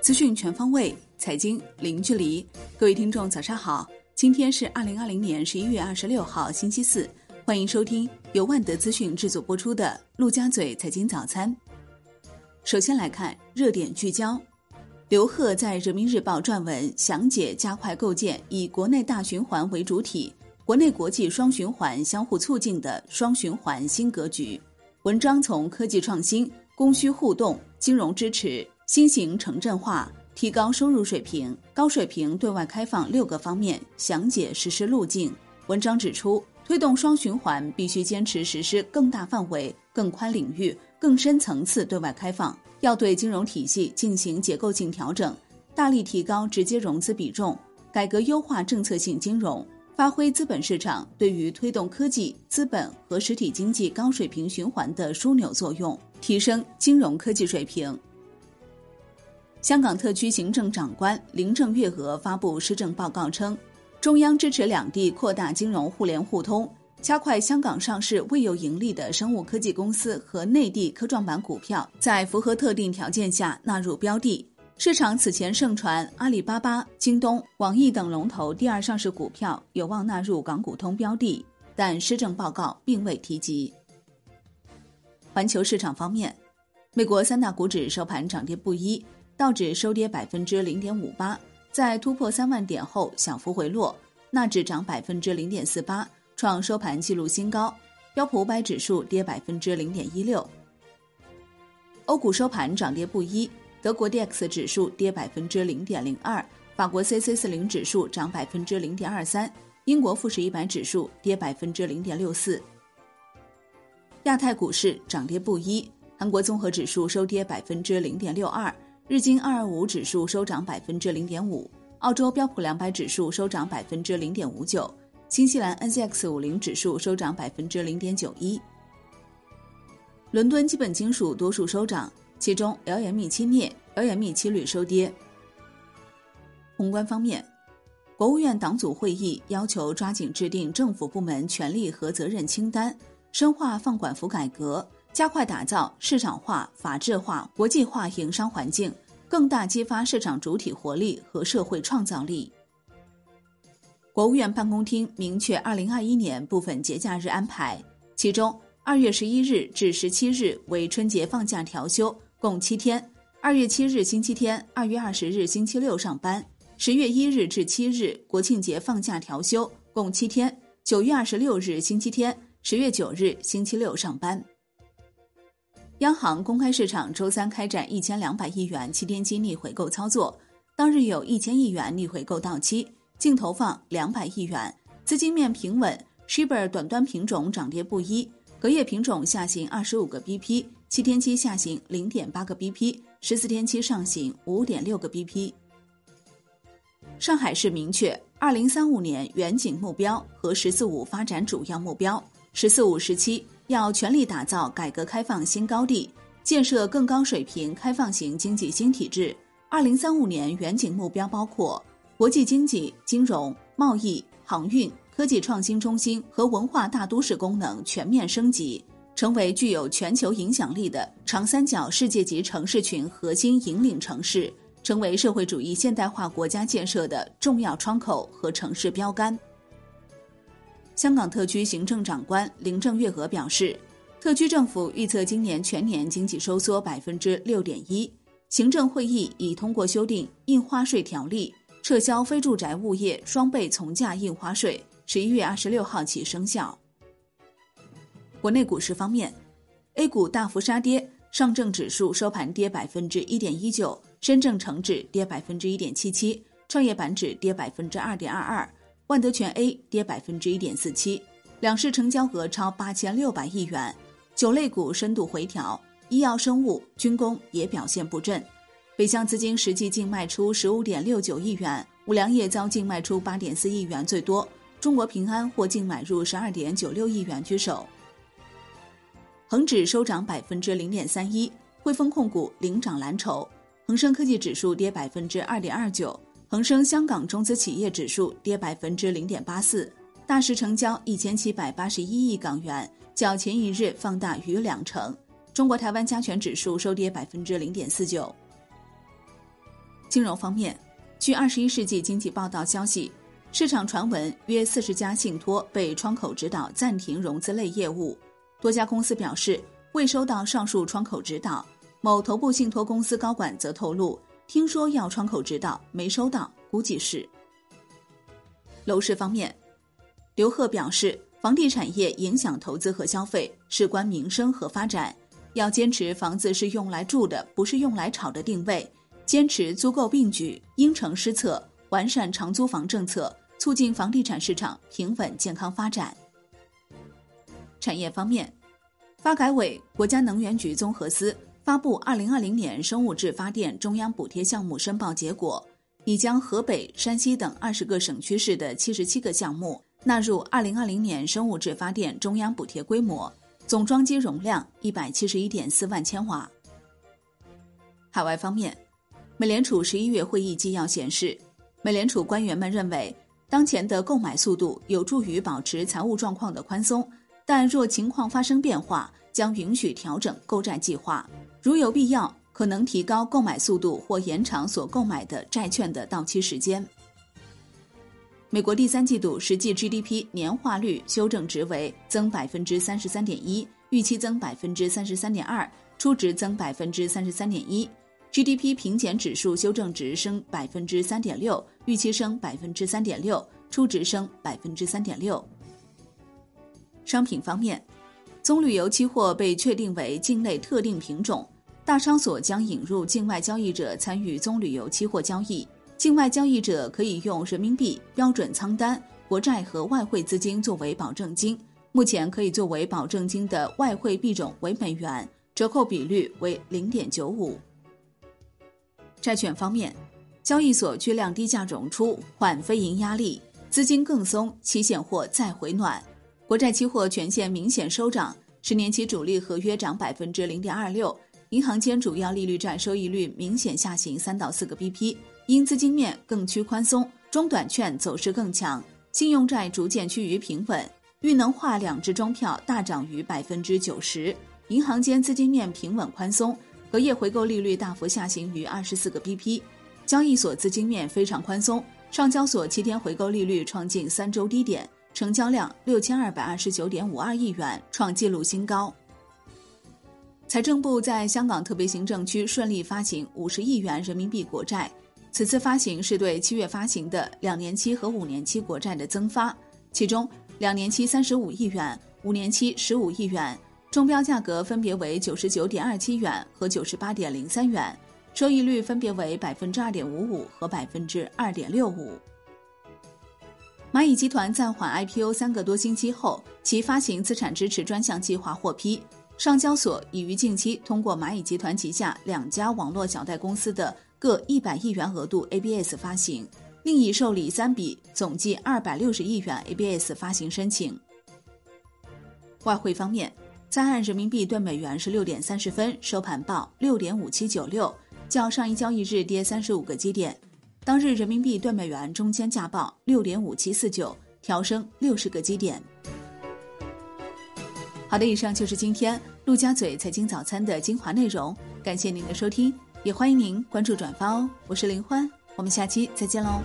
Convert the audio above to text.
资讯全方位，财经零距离。各位听众，早上好！今天是二零二零年十一月二十六号，星期四。欢迎收听由万德资讯制作播出的《陆家嘴财经早餐》。首先来看热点聚焦。刘鹤在人民日报撰文详解加快构建以国内大循环为主体、国内国际双循环相互促进的双循环新格局。文章从科技创新、供需互动、金融支持。新型城镇化、提高收入水平、高水平对外开放六个方面详解实施路径。文章指出，推动双循环必须坚持实施更大范围、更宽领域、更深层次对外开放，要对金融体系进行结构性调整，大力提高直接融资比重，改革优化政策性金融，发挥资本市场对于推动科技、资本和实体经济高水平循环的枢纽作用，提升金融科技水平。香港特区行政长官林郑月娥发布施政报告称，中央支持两地扩大金融互联互通，加快香港上市未有盈利的生物科技公司和内地科创板股票在符合特定条件下纳入标的。市场此前盛传阿里巴巴、京东、网易等龙头第二上市股票有望纳入港股通标的，但施政报告并未提及。环球市场方面，美国三大股指收盘涨跌不一。道指收跌百分之零点五八，在突破三万点后小幅回落。纳指涨百分之零点四八，创收盘纪录新高。标普五百指数跌百分之零点一六。欧股收盘涨跌不一，德国 D X 指数跌百分之零点零二，法国 C C 四零指数涨百分之零点二三，英国富时一百指数跌百分之零点六四。亚太股市涨跌不一，韩国综合指数收跌百分之零点六二。日经二二五指数收涨百分之零点五，澳洲标普两百指数收涨百分之零点五九，新西兰 NZX 五零指数收涨百分之零点九一。伦敦基本金属多数收涨，其中 LME 期镍、LME 期铝收跌。宏观方面，国务院党组会议要求抓紧制定政府部门权力和责任清单，深化放管服改革。加快打造市场化、法治化、国际化营商环境，更大激发市场主体活力和社会创造力。国务院办公厅明确，二零二一年部分节假日安排，其中二月十一日至十七日为春节放假调休，共七天；二月七日星期天、二月二十日星期六上班；十月一日至七日国庆节放假调休，共七天；九月二十六日星期天、十月九日星期六上班。央行公开市场周三开展一千两百亿元七天期逆回购操作，当日有一千亿元逆回购到期，净投放两百亿元，资金面平稳。Shibor 短端品种涨跌不一，隔夜品种下行二十五个 BP，七天期下行零点八个 BP，十四天期上行五点六个 BP。上海市明确二零三五年远景目标和“十四五”发展主要目标，“十四五”时期。要全力打造改革开放新高地，建设更高水平开放型经济新体制。二零三五年远景目标包括国际经济、金融、贸易、航运、科技创新中心和文化大都市功能全面升级，成为具有全球影响力的长三角世界级城市群核心引领城市，成为社会主义现代化国家建设的重要窗口和城市标杆。香港特区行政长官林郑月娥表示，特区政府预测今年全年经济收缩百分之六点一。行政会议已通过修订印花税条例，撤销非住宅物业双倍从价印花税，十一月二十六号起生效。国内股市方面，A 股大幅杀跌，上证指数收盘跌百分之一点一九，深证成指跌百分之一点七七，创业板指跌百分之二点二二。万德全 A 跌百分之一点四七，两市成交额超八千六百亿元，酒类股深度回调，医药生物、军工也表现不振。北向资金实际净卖出十五点六九亿元，五粮液遭净卖出八点四亿元最多，中国平安或净买入十二点九六亿元居首。恒指收涨百分之零点三一，汇丰控股领涨蓝筹，恒生科技指数跌百分之二点二九。恒生香港中资企业指数跌百分之零点八四，大市成交一千七百八十一亿港元，较前一日放大逾两成。中国台湾加权指数收跌百分之零点四九。金融方面，据二十一世纪经济报道消息，市场传闻约四十家信托被窗口指导暂停融资类业务，多家公司表示未收到上述窗口指导。某头部信托公司高管则透露，听说要窗口指导，没收到，估计是。楼市方面，刘鹤表示，房地产业影响投资和消费，事关民生和发展，要坚持房子是用来住的，不是用来炒的定位，坚持租购并举，因城施策，完善长租房政策，促进房地产市场平稳健康发展。产业方面，发改委、国家能源局综合司。发布二零二零年生物质发电中央补贴项目申报结果，已将河北、山西等二十个省区市的七十七个项目纳入二零二零年生物质发电中央补贴规模，总装机容量一百七十一点四万千瓦。海外方面，美联储十一月会议纪要显示，美联储官员们认为，当前的购买速度有助于保持财务状况的宽松，但若情况发生变化，将允许调整购债计划。如有必要，可能提高购买速度或延长所购买的债券的到期时间。美国第三季度实际 GDP 年化率修正值为增百分之三十三点一，预期增百分之三十三点二，初值增百分之三十三点一。GDP 平减指数修正值升百分之三点六，预期升百分之三点六，初值升百分之三点六。商品方面，棕榈油期货被确定为境内特定品种。大商所将引入境外交易者参与棕榈油期货交易，境外交易者可以用人民币标准仓单、国债和外汇资金作为保证金。目前可以作为保证金的外汇币种为美元，折扣比率为零点九五。债券方面，交易所巨量低价融出，缓非银压力，资金更松，期现货再回暖，国债期货全线明显收涨，十年期主力合约涨百分之零点二六。银行间主要利率债收益率明显下行三到四个 BP，因资金面更趋宽松，中短券走势更强，信用债逐渐趋于平稳，裕能化两只中票大涨逾百分之九十，银行间资金面平稳宽松，隔夜回购利率大幅下行于二十四个 BP，交易所资金面非常宽松，上交所七天回购利率创近三周低点，成交量六千二百二十九点五二亿元，创纪录新高。财政部在香港特别行政区顺利发行五十亿元人民币国债，此次发行是对七月发行的两年期和五年期国债的增发，其中两年期三十五亿元，五年期十五亿元，中标价格分别为九十九点二七元和九十八点零三元，收益率分别为百分之二点五五和百分之二点六五。蚂蚁集团暂缓 IPO 三个多星期后，其发行资产支持专项计划获批。上交所已于近期通过蚂蚁集团旗下两家网络小贷公司的各一百亿元额度 ABS 发行，另已受理三笔总计二百六十亿元 ABS 发行申请。外汇方面，在岸人民币兑美元是六点三十分收盘报六点五七九六，较上一交易日跌三十五个基点。当日人民币兑美元中间价报六点五七四九，调升六十个基点。好的，以上就是今天陆家嘴财经早餐的精华内容，感谢您的收听，也欢迎您关注转发哦。我是林欢，我们下期再见喽。